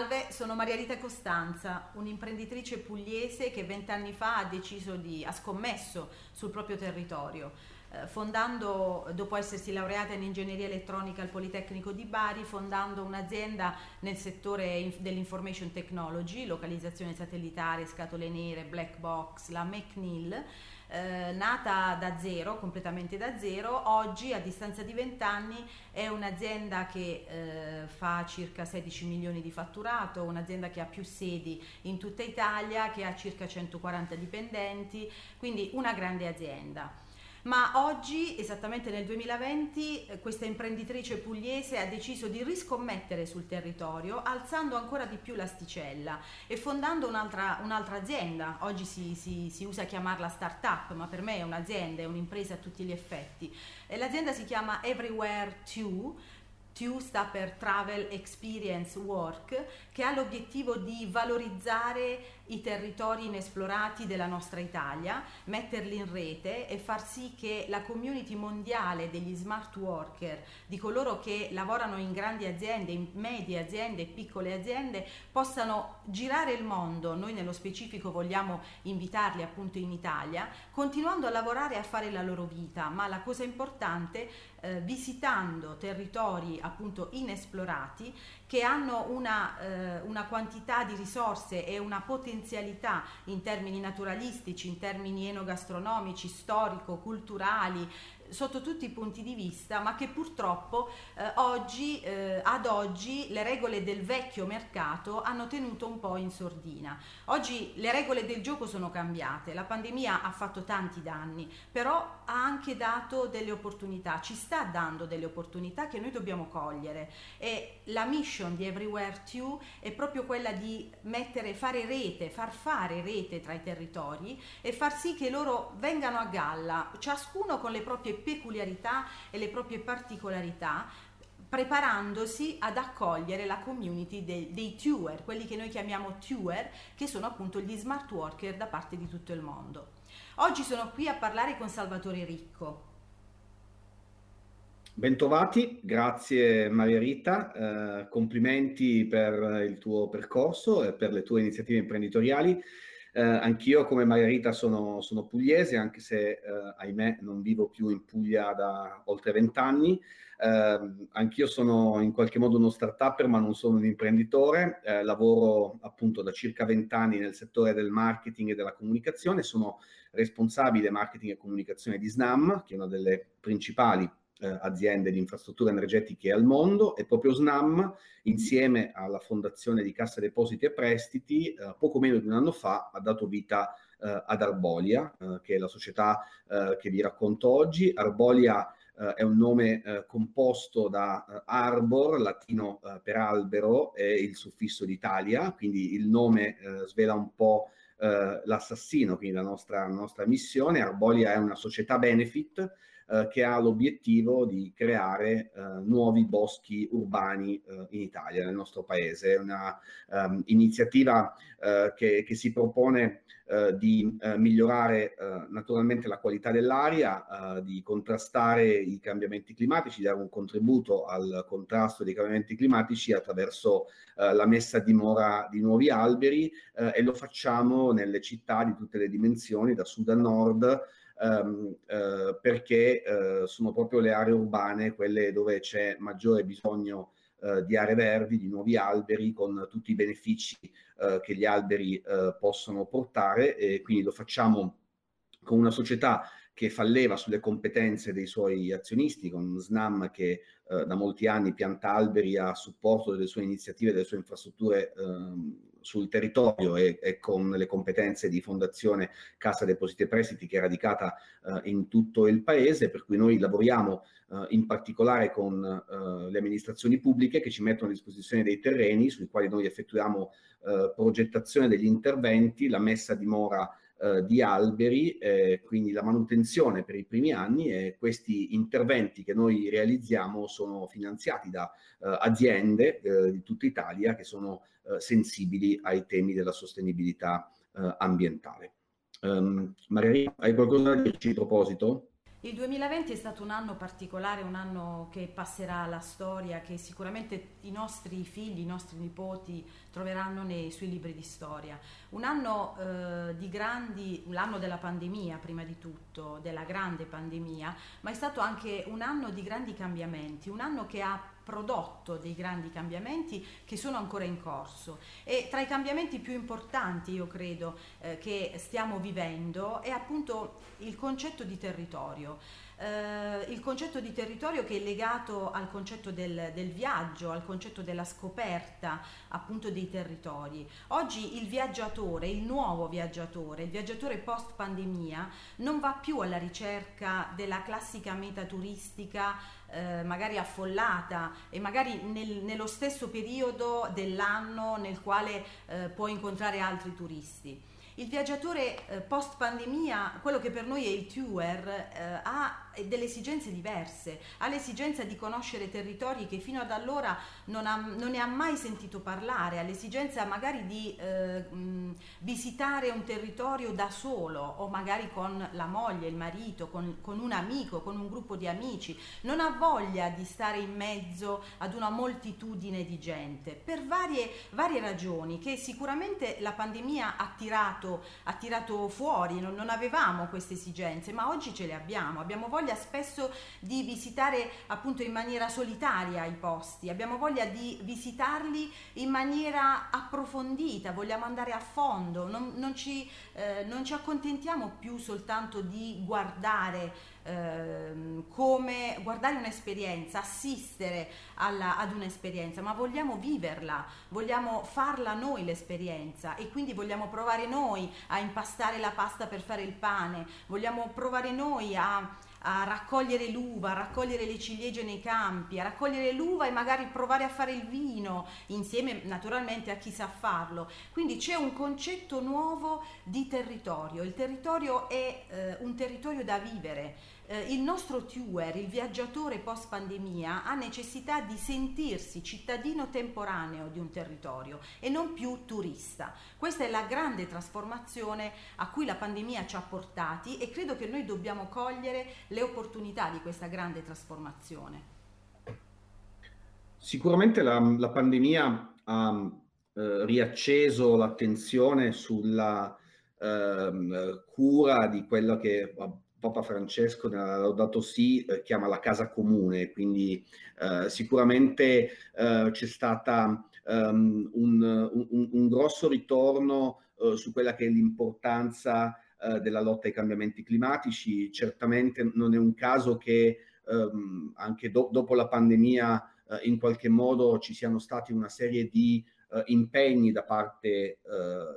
Salve, sono Maria Rita Costanza, un'imprenditrice pugliese che vent'anni fa ha deciso di, ha scommesso sul proprio territorio, eh, fondando, dopo essersi laureata in ingegneria elettronica al Politecnico di Bari, fondando un'azienda nel settore dell'information technology, localizzazione satellitare, scatole nere, black box, la McNeil, eh, nata da zero, completamente da zero, oggi a distanza di 20 anni è un'azienda che eh, fa circa 16 milioni di fatturato, un'azienda che ha più sedi in tutta Italia, che ha circa 140 dipendenti, quindi una grande azienda. Ma oggi, esattamente nel 2020, eh, questa imprenditrice pugliese ha deciso di riscommettere sul territorio, alzando ancora di più l'asticella e fondando un'altra, un'altra azienda. Oggi si, si, si, usa chiamarla start-up, ma per me è un'azienda, è un'impresa a tutti gli effetti. E l'azienda si chiama Everywhere 2 TU sta per Travel Experience Work, che ha l'obiettivo di valorizzare i territori inesplorati della nostra Italia, metterli in rete e far sì che la community mondiale degli smart worker, di coloro che lavorano in grandi aziende, in medie aziende piccole aziende, possano girare il mondo. Noi nello specifico vogliamo invitarli appunto in Italia, continuando a lavorare e a fare la loro vita, ma la cosa importante, eh, visitando territori appunto inesplorati che hanno una, eh, una quantità di risorse e una potenzialità in termini naturalistici, in termini enogastronomici, storico, culturali, sotto tutti i punti di vista, ma che purtroppo eh, oggi, eh, ad oggi le regole del vecchio mercato hanno tenuto un po' in sordina. Oggi le regole del gioco sono cambiate, la pandemia ha fatto tanti danni, però ha anche dato delle opportunità, ci sta dando delle opportunità che noi dobbiamo cogliere e la mission di Everywhere 2 è proprio quella di mettere, fare rete, far fare rete tra i territori e far sì che loro vengano a galla, ciascuno con le proprie peculiarità e le proprie particolarità preparandosi ad accogliere la community dei, dei tour, quelli che noi chiamiamo tour, che sono appunto gli smart worker da parte di tutto il mondo. Oggi sono qui a parlare con Salvatore Ricco. Bentrovati, grazie Maria Rita, eh, complimenti per il tuo percorso e per le tue iniziative imprenditoriali. Eh, anch'io come Margherita sono, sono pugliese, anche se eh, ahimè non vivo più in Puglia da oltre vent'anni. Eh, anch'io sono in qualche modo uno start-upper, ma non sono un imprenditore. Eh, lavoro appunto da circa vent'anni nel settore del marketing e della comunicazione. Sono responsabile marketing e comunicazione di SNAM, che è una delle principali eh, aziende di infrastrutture energetiche al mondo e proprio SNAM insieme alla fondazione di Cassa Depositi e Prestiti eh, poco meno di un anno fa ha dato vita eh, ad Arbolia eh, che è la società eh, che vi racconto oggi. Arbolia eh, è un nome composto da arbor, latino per albero e il suffisso d'Italia, quindi il nome svela un po' l'assassino, quindi la nostra, la nostra missione. Arbolia è una società benefit eh, che ha l'obiettivo di creare eh, nuovi boschi urbani eh, in Italia, nel nostro paese. È un'iniziativa um, eh, che, che, si propone eh, di migliorare naturalmente la qualità dell'aria, di contrastare i cambiamenti climatici, dare un contributo al contrasto dei cambiamenti climatici attraverso la messa a dimora di nuovi alberi e lo facciamo nelle città di tutte le dimensioni, da sud a nord, ehm, eh, perché eh, sono proprio le aree urbane quelle dove c'è maggiore bisogno eh, di aree verdi, di nuovi alberi con tutti i benefici eh, che gli alberi eh, possono portare. E quindi lo facciamo con una società che falleva sulle competenze dei suoi azionisti, con SNAM che eh, da molti anni pianta alberi a supporto delle sue iniziative, delle sue infrastrutture eh, sul territorio e, e, con le competenze di fondazione Cassa Depositi e Prestiti che è radicata eh, in tutto il paese, per cui noi lavoriamo eh, in particolare con eh, le amministrazioni pubbliche che ci mettono a disposizione dei terreni sui quali noi effettuiamo eh, progettazione degli interventi, la messa a dimora eh, di alberi, eh, quindi la manutenzione per i primi anni e questi interventi che noi realizziamo sono finanziati da eh, aziende eh, di tutta Italia che sono eh, sensibili ai temi della sostenibilità ambientale. Um, Maria, hai qualcosa da dirci in proposito? Il 2020 è stato un anno particolare, un anno che passerà alla storia, che sicuramente i nostri figli, i nostri nipoti troveranno nei suoi libri di storia. Un anno eh, di grandi, l'anno della pandemia prima di tutto, della grande pandemia, ma è stato anche un anno di grandi cambiamenti, un anno che ha prodotto dei grandi cambiamenti che sono ancora in corso e tra i cambiamenti più importanti io credo eh, che stiamo vivendo è appunto il concetto di territorio eh, il concetto di territorio che è legato al concetto del, del, viaggio, al concetto della scoperta appunto dei territori. Oggi il viaggiatore, il nuovo viaggiatore, il viaggiatore post pandemia non va più alla ricerca della classica meta turistica eh, magari affollata e magari nel, nello stesso periodo dell'anno nel quale eh, può incontrare altri turisti. Il viaggiatore eh, post pandemia, quello che per noi è il tour, eh, ha delle esigenze diverse, ha l'esigenza di conoscere territori che fino ad allora non, ha, non ne ha mai sentito parlare, ha l'esigenza magari di eh, visitare un territorio da solo o magari con la moglie, il marito, con, con un amico, con un gruppo di amici, non ha voglia di stare in mezzo ad una moltitudine di gente. Per varie, varie ragioni che sicuramente la pandemia ha tirato, ha tirato fuori, non, non avevamo queste esigenze, ma oggi ce le abbiamo. Abbiamo voglia spesso di visitare appunto in maniera solitaria i posti, abbiamo voglia di visitarli in maniera approfondita, vogliamo andare a fondo, non, non, ci, eh, non ci accontentiamo più soltanto di guardare Ehm, come guardare un'esperienza, assistere alla, ad un'esperienza, ma vogliamo viverla, vogliamo farla noi l'esperienza e quindi vogliamo provare noi a impastare la pasta per fare il pane, vogliamo provare noi a a raccogliere l'uva, a raccogliere le ciliegie nei campi, a raccogliere l'uva e magari provare a fare il vino insieme naturalmente a chi sa farlo. Quindi c'è un concetto nuovo di territorio. Il territorio è eh, un territorio da vivere eh, il nostro tour, il viaggiatore post pandemia, ha necessità di sentirsi cittadino temporaneo di un territorio e non più turista. Questa è la grande trasformazione a cui la pandemia ci ha portati e credo che noi dobbiamo cogliere le opportunità di questa grande trasformazione. Sicuramente la, la pandemia ha eh, riacceso l'attenzione sulla eh, cura di quello che Papa Francesco nella Laudato Si eh, chiama la casa comune, quindi eh, sicuramente eh, c'è stato um, un, un, un, grosso ritorno eh, su quella che è l'importanza eh, della lotta ai cambiamenti climatici. Certamente non è un caso che um, anche do- dopo la pandemia eh, in qualche modo ci siano stati una serie di eh, impegni da parte eh,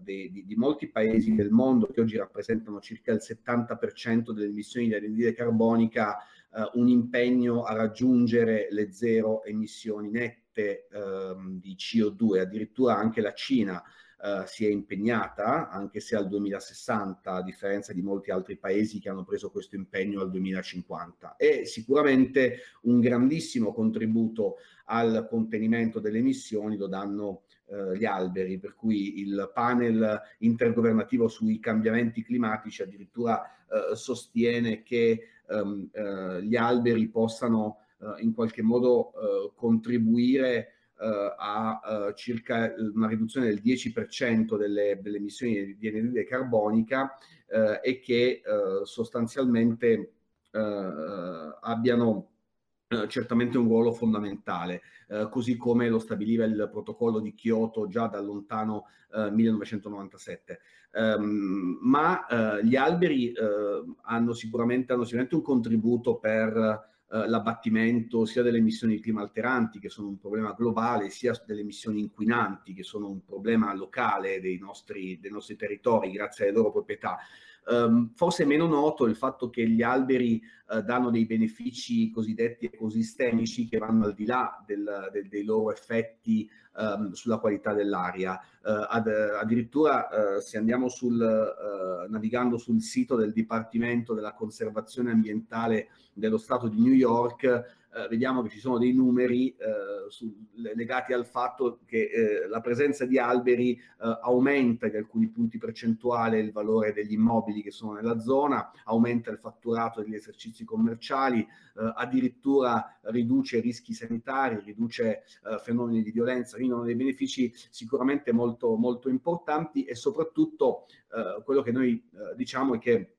de, di, di, molti paesi del mondo che oggi rappresentano circa il 70% delle emissioni di anidride carbonica, eh, un impegno a raggiungere le zero emissioni nette ehm, di CO2, addirittura anche la Cina Uh, si è impegnata, anche se al 2060, a differenza di molti altri paesi che hanno preso questo impegno al 2050. È sicuramente un grandissimo contributo al contenimento delle emissioni, lo danno uh, gli alberi, per cui il panel intergovernativo sui cambiamenti climatici addirittura uh, sostiene che um, gli alberi possano in qualche modo contribuire uh, a circa una riduzione del 10% delle, delle emissioni di anidride carbonica e che sostanzialmente abbiano certamente un ruolo fondamentale, eh, così come lo stabiliva il protocollo di Kyoto già dal lontano eh, 1997. Um, ma eh, gli alberi hanno sicuramente, hanno sicuramente un contributo per eh, l'abbattimento sia delle emissioni di clima alteranti, che sono un problema globale, sia delle emissioni inquinanti, che sono un problema locale dei nostri, dei nostri territori, grazie alle loro proprietà. Um, forse è meno noto il fatto che gli alberi uh, danno dei benefici cosiddetti ecosistemici che vanno al di là del, del, dei loro effetti um, sulla qualità dell'aria. Uh, ad, addirittura uh, se andiamo sul, navigando sul sito del Dipartimento della Conservazione Ambientale dello Stato di New York, eh, vediamo che ci sono dei numeri eh, su, legati al fatto che eh, la presenza di alberi eh, aumenta di alcuni punti percentuali il valore degli immobili che sono nella zona, aumenta il fatturato degli esercizi commerciali, addirittura riduce rischi sanitari, riduce fenomeni di violenza, quindi sono dei benefici sicuramente molto, molto importanti e soprattutto quello che noi diciamo è che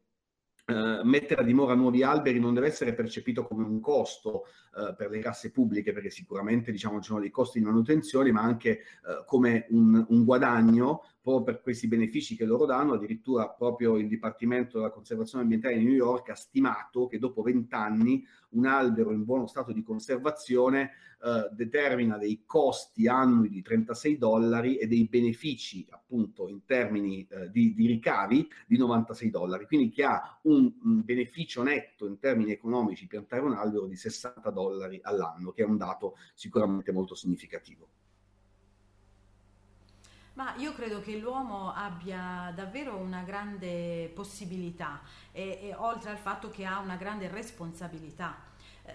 Uh, mettere a dimora nuovi alberi non deve essere percepito come un costo uh, per le casse pubbliche, perché sicuramente diciamo, ci sono dei costi di manutenzione, ma anche uh, come un, un, guadagno proprio per questi benefici che loro danno. Addirittura proprio il Dipartimento della Conservazione Ambientale di New York ha stimato che dopo vent'anni un albero in buono stato di conservazione eh, determina dei costi annui di 36 dollari e dei benefici appunto in termini eh, di, di, ricavi di 96 dollari, quindi che ha un, un, beneficio netto in termini economici piantare un albero di 60 dollari all'anno, che è un dato sicuramente molto significativo. Ma io credo che l'uomo abbia davvero una grande possibilità e, e oltre al fatto che ha una grande responsabilità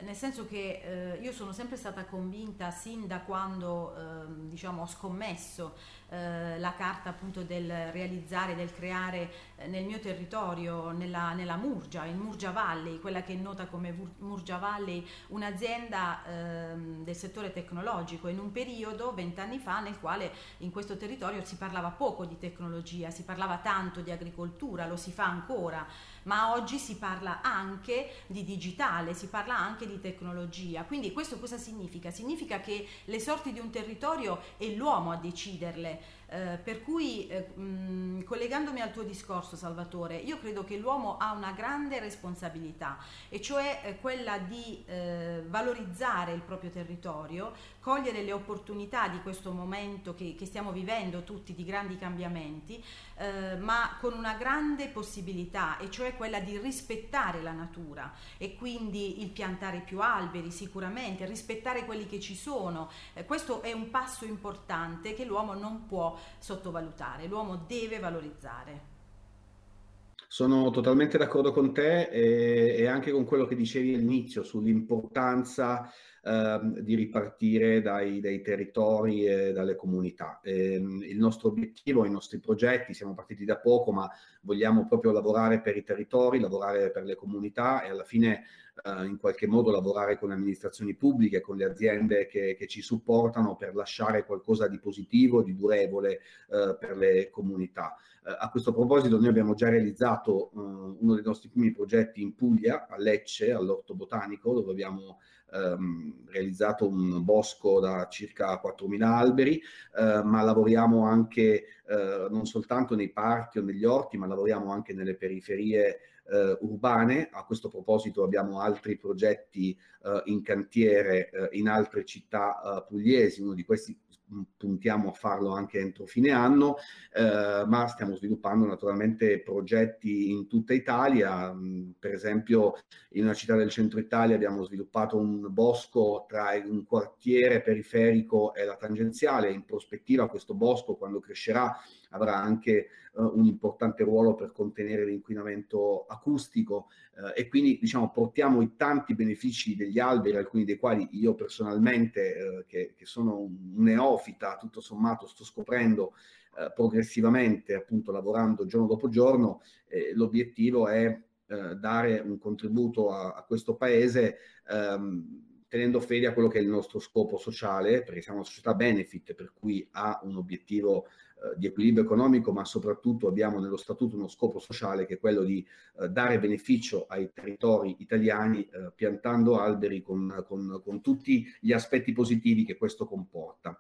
nel senso che eh, io sono sempre stata convinta sin da quando eh, diciamo, ho scommesso eh, la carta appunto del realizzare, del creare eh, nel mio territorio, nella, nella, Murgia, in Murgia Valley, quella che è nota come Murgia Valley, un'azienda ehm, del settore tecnologico in un periodo, vent'anni fa, nel quale in questo territorio si parlava poco di tecnologia, si parlava tanto di agricoltura, lo si fa ancora ma oggi si parla anche di digitale, si parla anche di tecnologia. Quindi questo cosa significa? Significa che le sorti di un territorio è l'uomo a deciderle. Eh, per cui, eh, mh, collegandomi al tuo discorso, Salvatore, io credo che l'uomo ha una grande responsabilità, e cioè eh, quella di eh, valorizzare il proprio territorio, cogliere le opportunità di questo momento che, che stiamo vivendo tutti di grandi cambiamenti, eh, ma con una grande possibilità, e cioè quella di rispettare la natura e quindi il piantare più alberi sicuramente, rispettare quelli che ci sono. Eh, questo è un passo importante che l'uomo non può sottovalutare, l'uomo deve valorizzare. Sono totalmente d'accordo con te e, e, anche con quello che dicevi all'inizio sull'importanza eh, di ripartire dai, dai, territori e dalle comunità. E, ehm, il nostro obiettivo, i nostri progetti, siamo partiti da poco, ma vogliamo proprio lavorare per i territori, lavorare per le comunità e alla fine eh, in qualche modo lavorare con le amministrazioni pubbliche, con le aziende che, che ci supportano per lasciare qualcosa di positivo, di durevole eh, per le comunità. Eh, a questo proposito noi abbiamo già realizzato eh, uno dei nostri primi progetti in Puglia, a Lecce, all'Orto Botanico, dove abbiamo ehm, realizzato un bosco da circa 4.000 alberi, eh, ma lavoriamo anche eh, non soltanto nei parchi o negli orti, ma lavoriamo anche nelle periferie eh, urbane. A questo proposito abbiamo altri progetti eh, in cantiere eh, in altre città eh, pugliesi, uno di questi mm, puntiamo a farlo anche entro fine anno, eh, ma stiamo sviluppando naturalmente progetti in tutta Italia, mm, per esempio in una città del centro Italia abbiamo sviluppato un bosco tra un quartiere periferico e la tangenziale, in prospettiva questo bosco quando crescerà avrà anche uh, un importante ruolo per contenere l'inquinamento acustico uh, e quindi diciamo portiamo i tanti benefici degli alberi, alcuni dei quali io personalmente, uh, che, che, sono un neofita, tutto sommato sto scoprendo progressivamente, appunto lavorando giorno dopo giorno, l'obiettivo è dare un contributo a, a questo paese. Um, tenendo fede a quello che è il nostro scopo sociale, perché siamo una società benefit, per cui ha un obiettivo eh, di equilibrio economico, ma soprattutto abbiamo nello statuto uno scopo sociale che è quello di eh, dare beneficio ai territori italiani eh, piantando alberi con, con, con tutti gli aspetti positivi che questo comporta.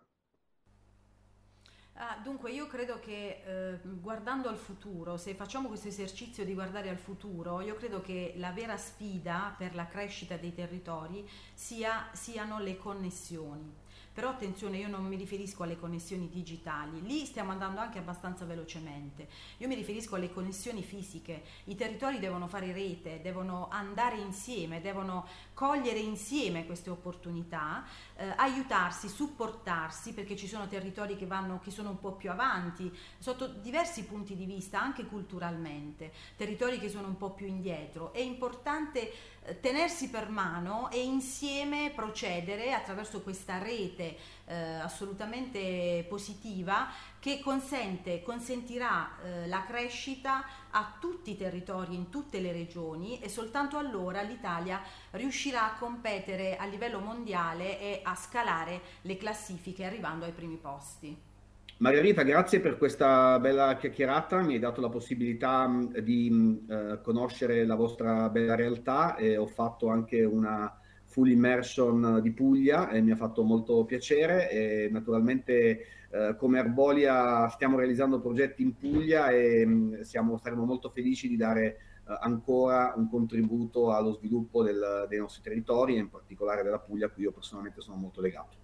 Ah, dunque io credo che eh, guardando al futuro, se facciamo questo esercizio di guardare al futuro, io credo che la vera sfida per la crescita dei territori sia, siano le connessioni però attenzione io non mi riferisco alle connessioni digitali, lì stiamo andando anche abbastanza velocemente, io mi riferisco alle connessioni fisiche, i territori devono fare rete, devono andare insieme, devono cogliere insieme queste opportunità, eh, aiutarsi, supportarsi perché ci sono territori che, vanno, che sono un po' più avanti, sotto diversi punti di vista, anche culturalmente, territori che sono un po' più indietro. È importante tenersi per mano e insieme procedere attraverso questa rete eh, assolutamente positiva che consente, consentirà eh, la crescita a tutti i territori, in tutte le regioni e soltanto allora l'Italia riuscirà a competere a livello mondiale e a scalare le classifiche arrivando ai primi posti. Margherita, grazie per questa bella chiacchierata, mi hai dato la possibilità di eh, conoscere la vostra bella realtà e ho fatto anche una full immersion di Puglia e mi ha fatto molto piacere e naturalmente eh, come Arbolia stiamo realizzando progetti in Puglia e mh, siamo, saremo molto felici di dare eh, ancora un contributo allo sviluppo del, dei nostri territori e in particolare della Puglia a cui io personalmente sono molto legato.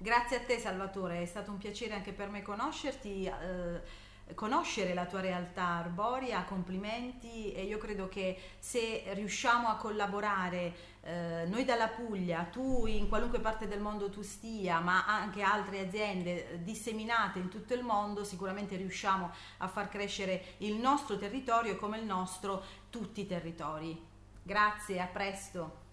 Grazie a te Salvatore, è stato un piacere anche per me conoscerti. Eh, conoscere la tua realtà arborea, complimenti e io credo che se riusciamo a collaborare eh, noi dalla Puglia, tu in qualunque parte del mondo tu stia, ma anche altre aziende disseminate in tutto il mondo, sicuramente riusciamo a far crescere il nostro territorio e come il nostro tutti i territori. Grazie, a presto.